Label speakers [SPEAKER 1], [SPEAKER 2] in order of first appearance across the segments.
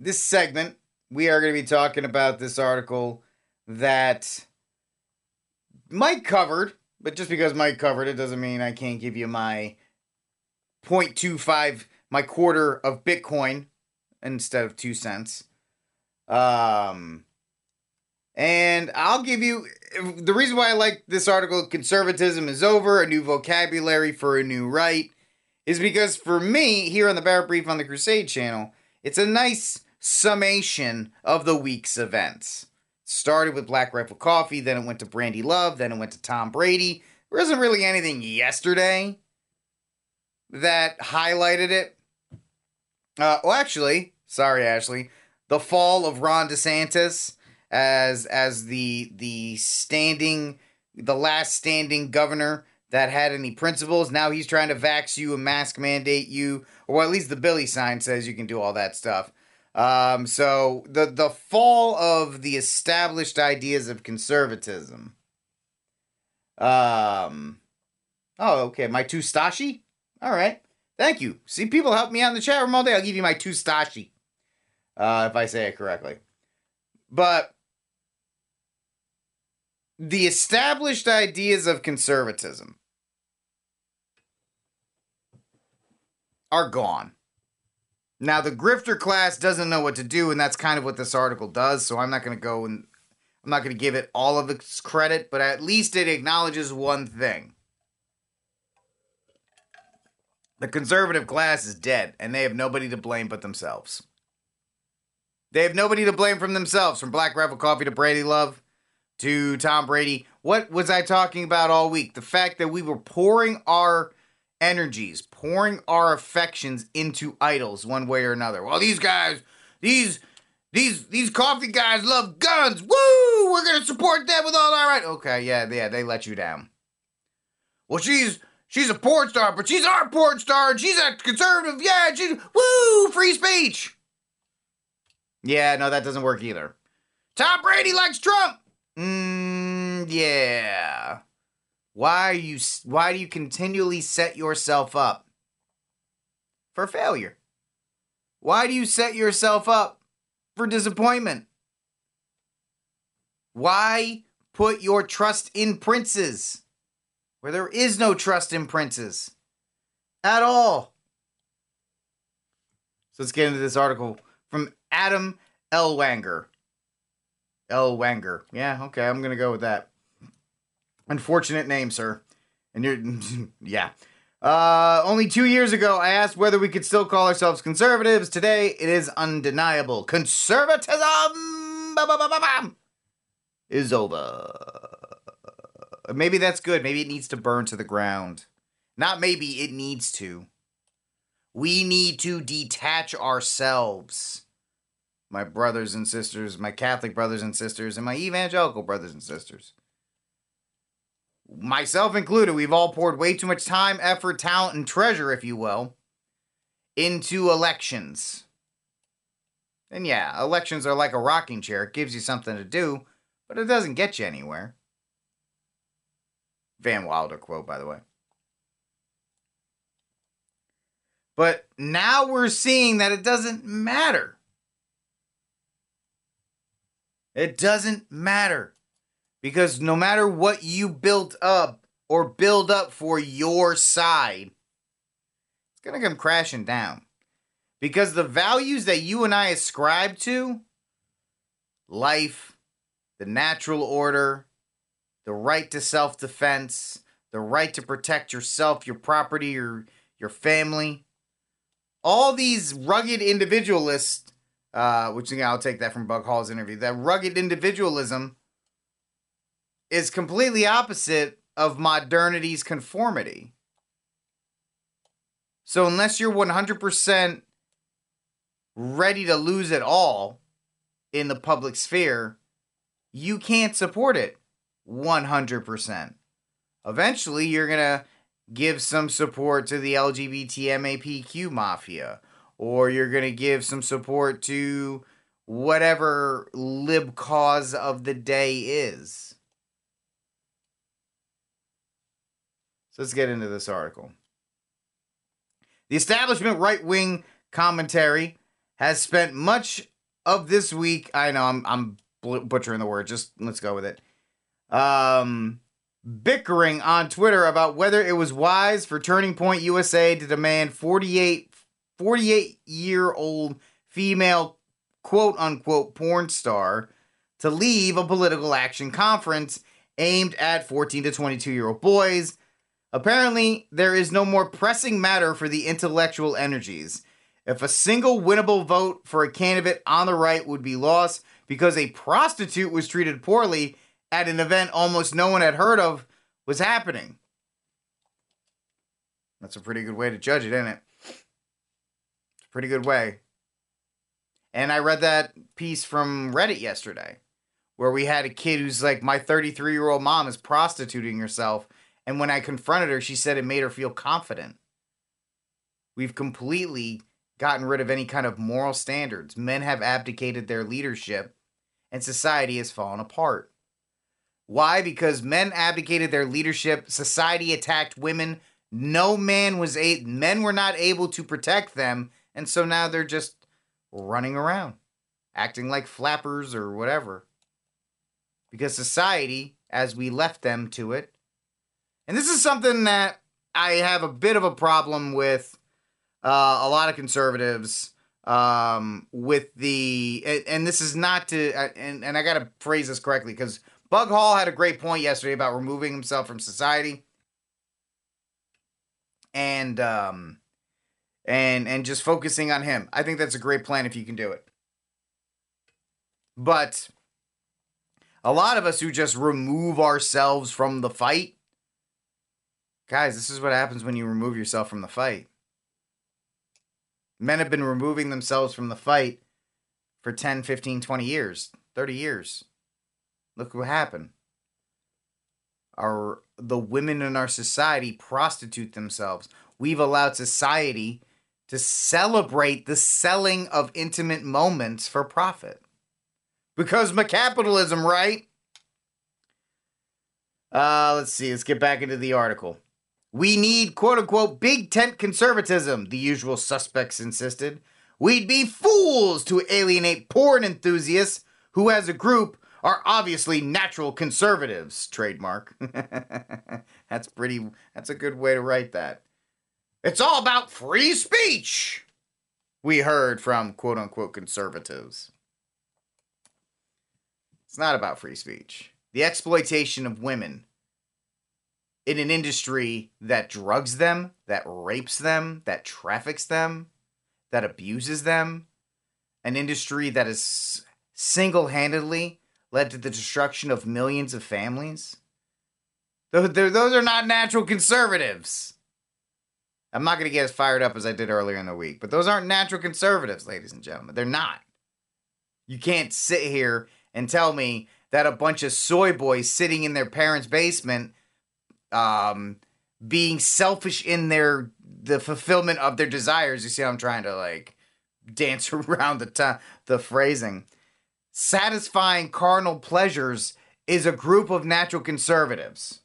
[SPEAKER 1] this segment, we are going to be talking about this article that Mike covered, but just because Mike covered it doesn't mean I can't give you my 0.25, my quarter of Bitcoin instead of two cents. Um, and I'll give you the reason why I like this article conservatism is over, a new vocabulary for a new right, is because for me, here on the Barrett Brief on the Crusade channel, it's a nice summation of the week's events. Started with Black Rifle Coffee, then it went to Brandi Love, then it went to Tom Brady. There wasn't really anything yesterday that highlighted it. Uh, well, actually, sorry, Ashley, the fall of Ron DeSantis as as the the standing the last standing governor that had any principles. Now he's trying to vax you and mask mandate you, or at least the Billy sign says you can do all that stuff. Um, so the the fall of the established ideas of conservatism. Um, oh, okay, my two stashi. All right, thank you. See, people help me out in the chat room all day. I'll give you my two stashi, uh, if I say it correctly. But the established ideas of conservatism are gone. Now, the grifter class doesn't know what to do, and that's kind of what this article does, so I'm not going to go and I'm not going to give it all of its credit, but at least it acknowledges one thing. The conservative class is dead, and they have nobody to blame but themselves. They have nobody to blame from themselves, from Black Rifle Coffee to Brady Love to Tom Brady. What was I talking about all week? The fact that we were pouring our energies, pouring our affections into idols one way or another. Well, these guys, these these these coffee guys love guns. Woo! We're gonna support them with all our right. Okay, yeah, yeah, they let you down. Well, she's she's a porn star, but she's our porn star, and she's a conservative. Yeah, she woo free speech. Yeah, no, that doesn't work either. Tom Brady likes Trump. Mmm, yeah. Why are you why do you continually set yourself up for failure? Why do you set yourself up for disappointment? Why put your trust in princes where there is no trust in princes at all? So let's get into this article from Adam Ellwanger. L. Wanger. Yeah, okay, I'm gonna go with that. Unfortunate name, sir. And you're, yeah. Uh, only two years ago, I asked whether we could still call ourselves conservatives. Today, it is undeniable. Conservatism is over. Maybe that's good. Maybe it needs to burn to the ground. Not maybe, it needs to. We need to detach ourselves my brothers and sisters, my Catholic brothers and sisters, and my evangelical brothers and sisters. Myself included, we've all poured way too much time, effort, talent, and treasure, if you will, into elections. And yeah, elections are like a rocking chair. It gives you something to do, but it doesn't get you anywhere. Van Wilder quote, by the way. But now we're seeing that it doesn't matter. It doesn't matter. Because no matter what you built up or build up for your side, it's going to come crashing down. Because the values that you and I ascribe to life, the natural order, the right to self defense, the right to protect yourself, your property, your, your family, all these rugged individualists uh, which I'll take that from Bug Hall's interview. That rugged individualism is completely opposite of modernity's conformity. So unless you're 100% ready to lose it all in the public sphere, you can't support it 100%. Eventually, you're going to give some support to the LGBTMAPQ mafia or you're going to give some support to whatever lib cause of the day is. So let's get into this article. The establishment right wing commentary has spent much of this week. I know I'm I'm butchering the word. Just let's go with it. Um, bickering on Twitter about whether it was wise for Turning Point USA to demand 48 48 year old female quote unquote porn star to leave a political action conference aimed at 14 to 22 year old boys. Apparently, there is no more pressing matter for the intellectual energies. If a single winnable vote for a candidate on the right would be lost because a prostitute was treated poorly at an event almost no one had heard of was happening. That's a pretty good way to judge it, isn't it? It's a pretty good way. And I read that piece from Reddit yesterday where we had a kid who's like, My 33 year old mom is prostituting herself. And when I confronted her, she said it made her feel confident. We've completely gotten rid of any kind of moral standards. Men have abdicated their leadership, and society has fallen apart. Why? Because men abdicated their leadership, society attacked women. No man was a men were not able to protect them, and so now they're just running around, acting like flappers or whatever. Because society, as we left them to it, and this is something that I have a bit of a problem with uh, a lot of conservatives um, with the and, this is not to and, and I got to phrase this correctly because Bug Hall had a great point yesterday about removing himself from society and um and and just focusing on him. I think that's a great plan if you can do it. But a lot of us who just remove ourselves from the fight, guys, this is what happens when you remove yourself from the fight. Men have been removing themselves from the fight for 10, 15, 20 years, 30 years. Look what happened. Our the women in our society prostitute themselves. We've allowed society to celebrate the selling of intimate moments for profit. Because my capitalism, right? Uh, let's see. Let's get back into the article. We need quote unquote big tent conservatism, the usual suspects insisted. We'd be fools to alienate porn enthusiasts who, as a group, are obviously natural conservatives. Trademark. that's pretty, that's a good way to write that. It's all about free speech, we heard from quote unquote conservatives. It's not about free speech. The exploitation of women in an industry that drugs them, that rapes them, that traffics them, that abuses them, an industry that has single handedly led to the destruction of millions of families. Those, are not natural conservatives. I'm not going to get as fired up as I did earlier in the week, but those aren't natural conservatives, ladies and gentlemen. They're not. You can't sit here and tell me that a bunch of soy boys sitting in their parents' basement, um, being selfish in their the fulfillment of their desires. You see, I'm trying to like dance around the time the phrasing satisfying carnal pleasures is a group of natural conservatives.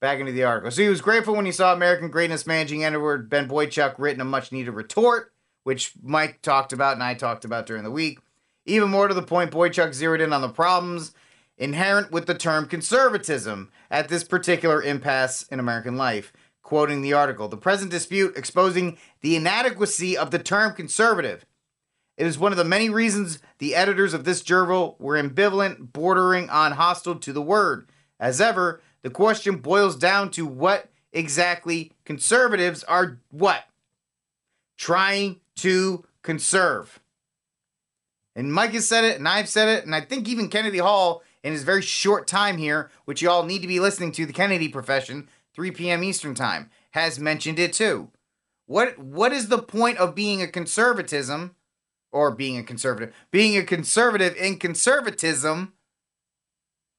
[SPEAKER 1] Back into the article. So he was grateful when he saw American Greatness Managing Editor Ben Boychuk written a much needed retort, which Mike talked about and I talked about during the week. Even more to the point, Boychuk zeroed in on the problems inherent with the term conservatism at this particular impasse in American life quoting the article. The present dispute exposing the inadequacy of the term conservative. It is one of the many reasons the editors of this journal were ambivalent, bordering on hostile to the word. As ever, the question boils down to what exactly conservatives are what? Trying to conserve. And Mike has said it, and I've said it, and I think even Kennedy Hall, in his very short time here, which you all need to be listening to, the Kennedy profession, 3 p.m. Eastern Time, has mentioned it too. What what is the point of being a conservatism or being a conservative? Being a conservative in conservatism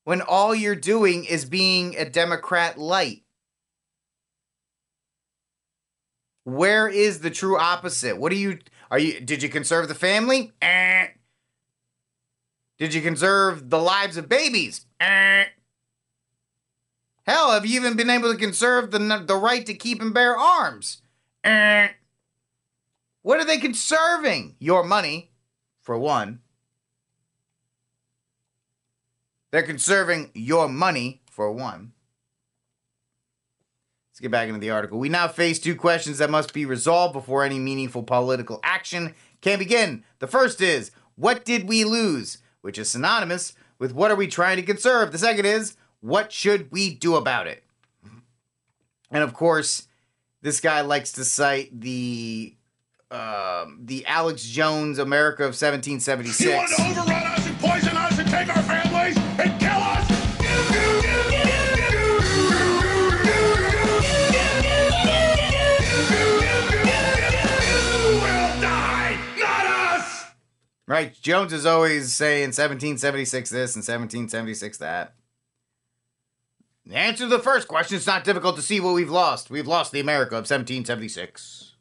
[SPEAKER 1] when all you're doing is being a Democrat light. Where is the true opposite? What are you are you did you conserve the family? Eh. Did you conserve the lives of babies? Eh. Hell, have you even been able to conserve the, the right to keep and bear arms? Eh. What are they conserving? Your money, for one. They're conserving your money, for one. Let's get back into the article. We now face two questions that must be resolved before any meaningful political action can begin. The first is, what did we lose? Which is synonymous with what are we trying to conserve? The second is, what should we do about it? And of course, this guy likes to cite the um, the Alex Jones America of 1776.
[SPEAKER 2] You want to overrun us and poison us and take our families
[SPEAKER 1] Right? Jones is always saying 1776 this and 1776 that. The answer to the first question it's not difficult to see what we've lost. We've lost the America of 1776.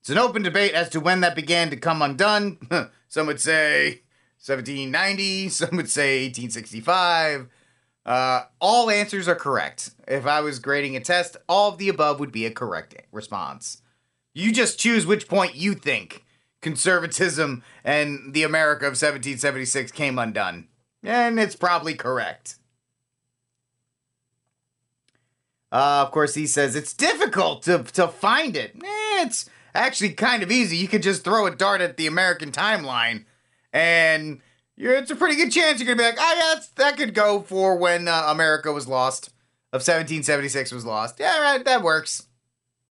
[SPEAKER 1] It's an open debate as to when that began to come undone. some would say 1790, some would say 1865. Uh, all answers are correct. If I was grading a test, all of the above would be a correct response. You just choose which point you think conservatism and the America of 1776 came undone. And it's probably correct. Uh, of course, he says it's difficult to, to find it. Eh, it's actually kind of easy. You could just throw a dart at the American timeline, and it's a pretty good chance you're going to be like, oh, yeah, that's, that could go for when uh, America was lost, of 1776 was lost. Yeah, right, that works.